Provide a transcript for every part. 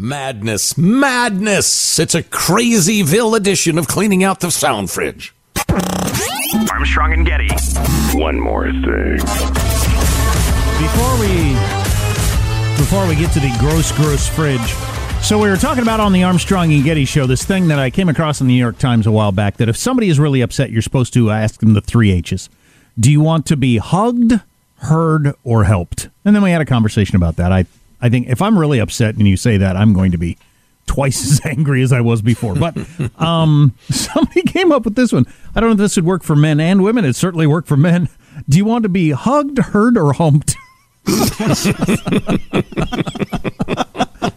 Madness, madness! It's a crazyville edition of cleaning out the sound fridge. Armstrong and Getty. One more thing. Before we before we get to the gross gross fridge. So we were talking about on the Armstrong and Getty show this thing that I came across in the New York Times a while back that if somebody is really upset, you're supposed to ask them the three H's. Do you want to be hugged, heard, or helped? And then we had a conversation about that. I I think if I'm really upset and you say that, I'm going to be twice as angry as I was before. But um, somebody came up with this one. I don't know if this would work for men and women. It certainly worked for men. Do you want to be hugged, heard, or humped?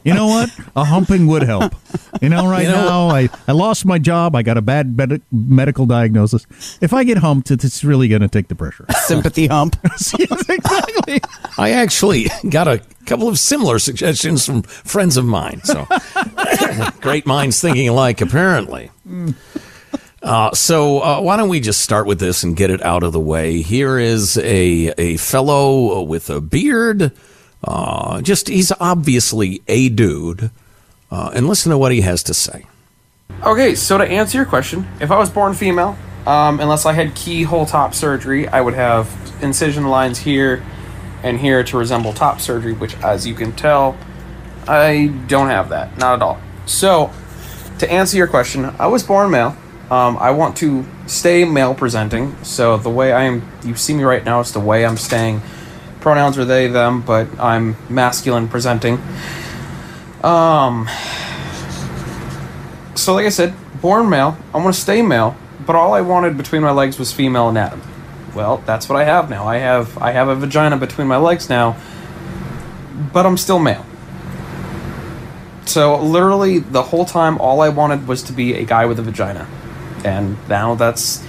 you know what? A humping would help. You know, right You know- now I, I lost my job. I got a bad med- medical diagnosis. If I get humped, it's it's really going to take the pressure. Sympathy hump. yes, exactly. I actually got a couple of similar suggestions from friends of mine. So great minds thinking alike, apparently. Uh, so uh, why don't we just start with this and get it out of the way? Here is a a fellow with a beard. Uh, just he's obviously a dude, uh, and listen to what he has to say. Okay, so to answer your question, if I was born female, um, unless I had keyhole top surgery, I would have incision lines here and here to resemble top surgery, which, as you can tell, I don't have that. Not at all. So, to answer your question, I was born male. Um, I want to stay male presenting. So, the way I am, you see me right now, it's the way I'm staying. Pronouns are they, them, but I'm masculine presenting. Um, so like I said, born male. I want to stay male, but all I wanted between my legs was female anatomy. Well, that's what I have now. I have I have a vagina between my legs now, but I'm still male. So literally the whole time all I wanted was to be a guy with a vagina. And now that's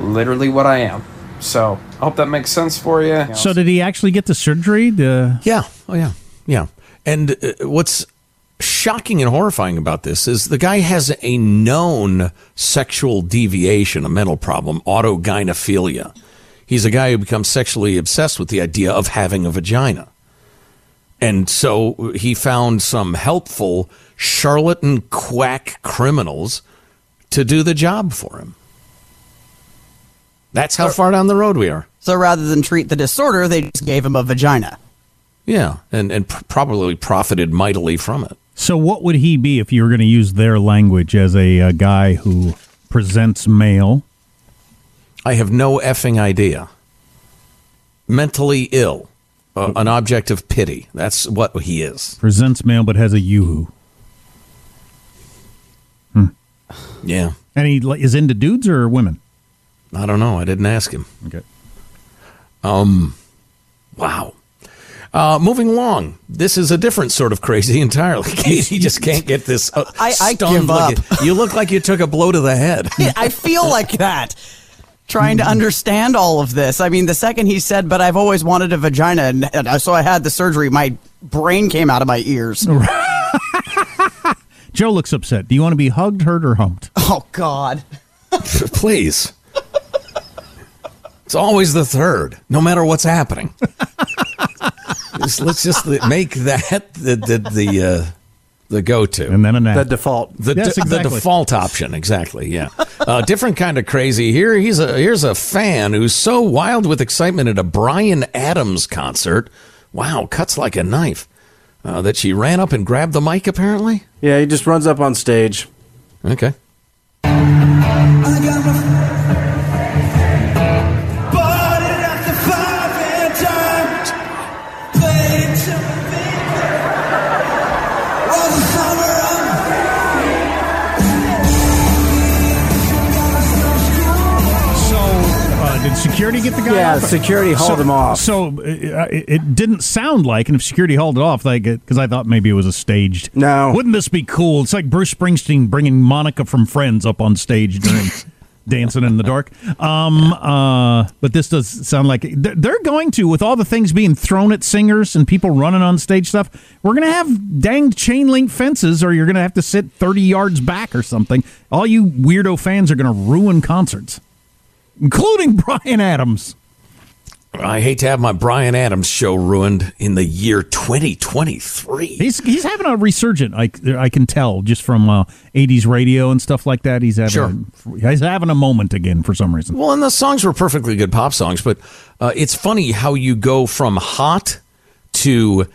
literally what I am. So, I hope that makes sense for you. So did he actually get the surgery? The Yeah. Oh, yeah. Yeah. And uh, what's shocking and horrifying about this is the guy has a known sexual deviation, a mental problem, autogynephilia. He's a guy who becomes sexually obsessed with the idea of having a vagina. And so he found some helpful charlatan quack criminals to do the job for him. That's how far down the road we are. So rather than treat the disorder, they just gave him a vagina. Yeah, and and probably profited mightily from it. So, what would he be if you were going to use their language as a, a guy who presents male? I have no effing idea. Mentally ill, uh, an object of pity. That's what he is. Presents male, but has a yoo-hoo. Hmm. Yeah. And he is into dudes or women? I don't know. I didn't ask him. Okay. Um. Wow. Uh, moving along, this is a different sort of crazy entirely. Casey just can't get this. Uh, I- I give like up. it- you look like you took a blow to the head. I feel like that. Trying to understand all of this. I mean, the second he said, but I've always wanted a vagina, and, and so I had the surgery, my brain came out of my ears. Joe looks upset. Do you want to be hugged, hurt, or humped? Oh, God. Please. It's always the third, no matter what's happening. Just- let's just make that the the the, uh, the go-to. And then a nap. The default. The, Yes, de- the default option, exactly. Yeah, uh, different kind of crazy. Here, he's a here's a fan who's so wild with excitement at a Bryan Adams concert. Wow, cuts like a knife. Uh, that she ran up and grabbed the mic. Apparently, Yeah, he just runs up on stage. okay. Security get the guy Yeah, off? security hauled so, him off. So, uh, it, it didn't sound like, and if security hauled it off, like, because I thought maybe it was a staged. No. Wouldn't this be cool? It's like Bruce Springsteen bringing Monica from Friends up on stage during Dancing in the Dark. Um, uh, but this does sound like they're they're going to, with all the things being thrown at singers and people running on stage stuff, we're going to have danged chain link fences, or you're going to have to sit 30 yards back or something. All you weirdo fans are going to ruin concerts, including Bryan Adams. I hate to have my Bryan Adams show ruined in the year 2023. He's he's having a resurgent. I, I can tell just from uh, 80s radio and stuff like that. He's having Sure. he's having a moment again for some reason. Well, and the songs were perfectly good pop songs, but uh, it's funny how you go from hot to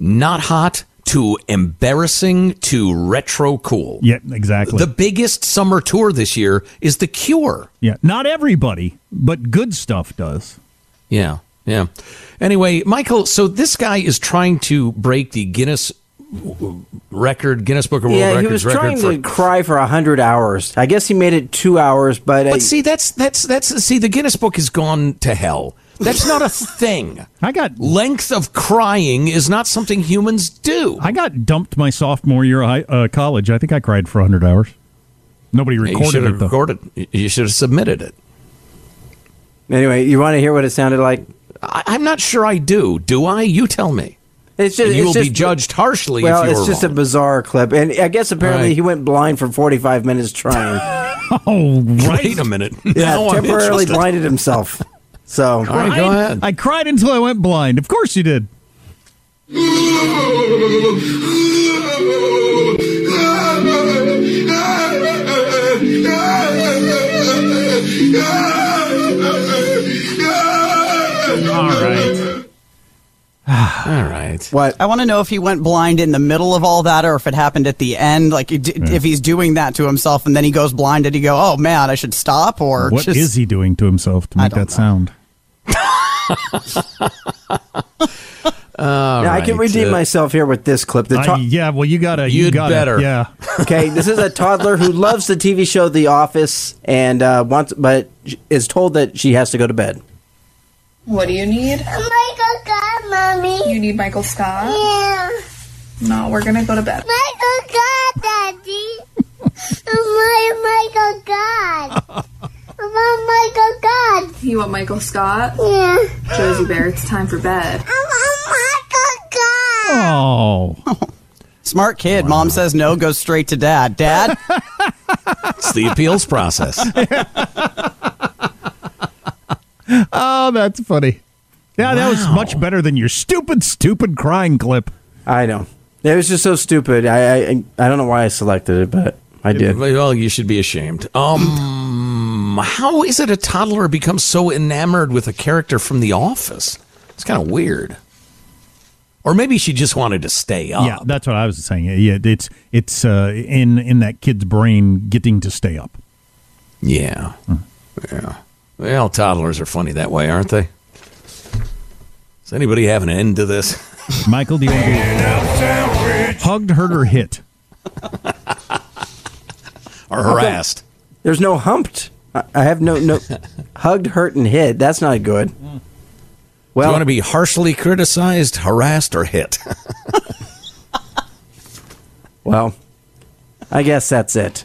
not hot to embarrassing to retro cool. Yeah, exactly. The biggest summer tour this year is The Cure. yeah, not everybody, but good stuff does. Yeah, yeah. Anyway, Michael, so this guy is trying to break the Guinness record, Guinness Book of World Records. Yeah, he Records was record trying for to cry for a hundred hours. I guess he made it two hours, but, uh, But see, that's that's that's see, the Guinness Book has gone to hell. That's not a thing. I got Length of crying is not something humans do. I got dumped my sophomore year of high, uh, college. I think I cried for 100 hours. Nobody recorded should it though. recorded. You should have submitted it. anyway, you want to hear what it sounded like? I, I'm not sure I do. Do I? You tell me. It's just And you it's will just, be judged harshly. Well, if you it's were just a bizarre clip, and I guess apparently Right. he went blind for forty-five minutes trying. Oh, right. Wait a minute. yeah, Now temporarily blinded himself. So All right, go I- ahead. I cried until I went blind. Of course you did. All right. All right. what? I want to know if he went blind in the middle of all that or if it happened at the end. Like, d- if he's doing that to himself and then he goes blind, did he go, oh man, I should stop? Or What is just, he doing to himself to make that know. sound? Now, I can redeem uh, myself here with this clip. The I- to- yeah, well, you gotta. You You'd gotta, better. Yeah. okay, this is a toddler who loves the TV show The Office and uh, wants, but is told that she has to go to bed. What do you need? Michael God, mommy. You need Michael Scott? Yeah. No, we're gonna go to bed. Michael God, Daddy. My Michael God. I want Michael God. You want Michael Scott? Yeah. Josie Bear, it's time for bed. I want Michael God. Oh. smart kid. Mom says no, goes straight to dad. Dad, It's the appeals process. Oh, that's funny. Yeah, that was much better than your stupid, stupid crying clip. I know. It was just so stupid. I I, I don't know why I selected it, but I did. Well, you should be ashamed. Um, how is it a toddler becomes so enamored with a character from The Office? It's kind of weird. Or maybe she just wanted to stay up. Yeah, that's what I was saying. Yeah, it's it's uh, in in that kid's brain getting to stay up. Yeah. Yeah. Well, toddlers are funny that way, aren't they? Does anybody have an end to this? Michael, do you want to be hugged, hurt, or hit? Or harassed. There's no humped. I have no no hugged, hurt, and hit. That's not good. Do you Well, want to be harshly criticized, harassed, or hit? well, I guess that's it.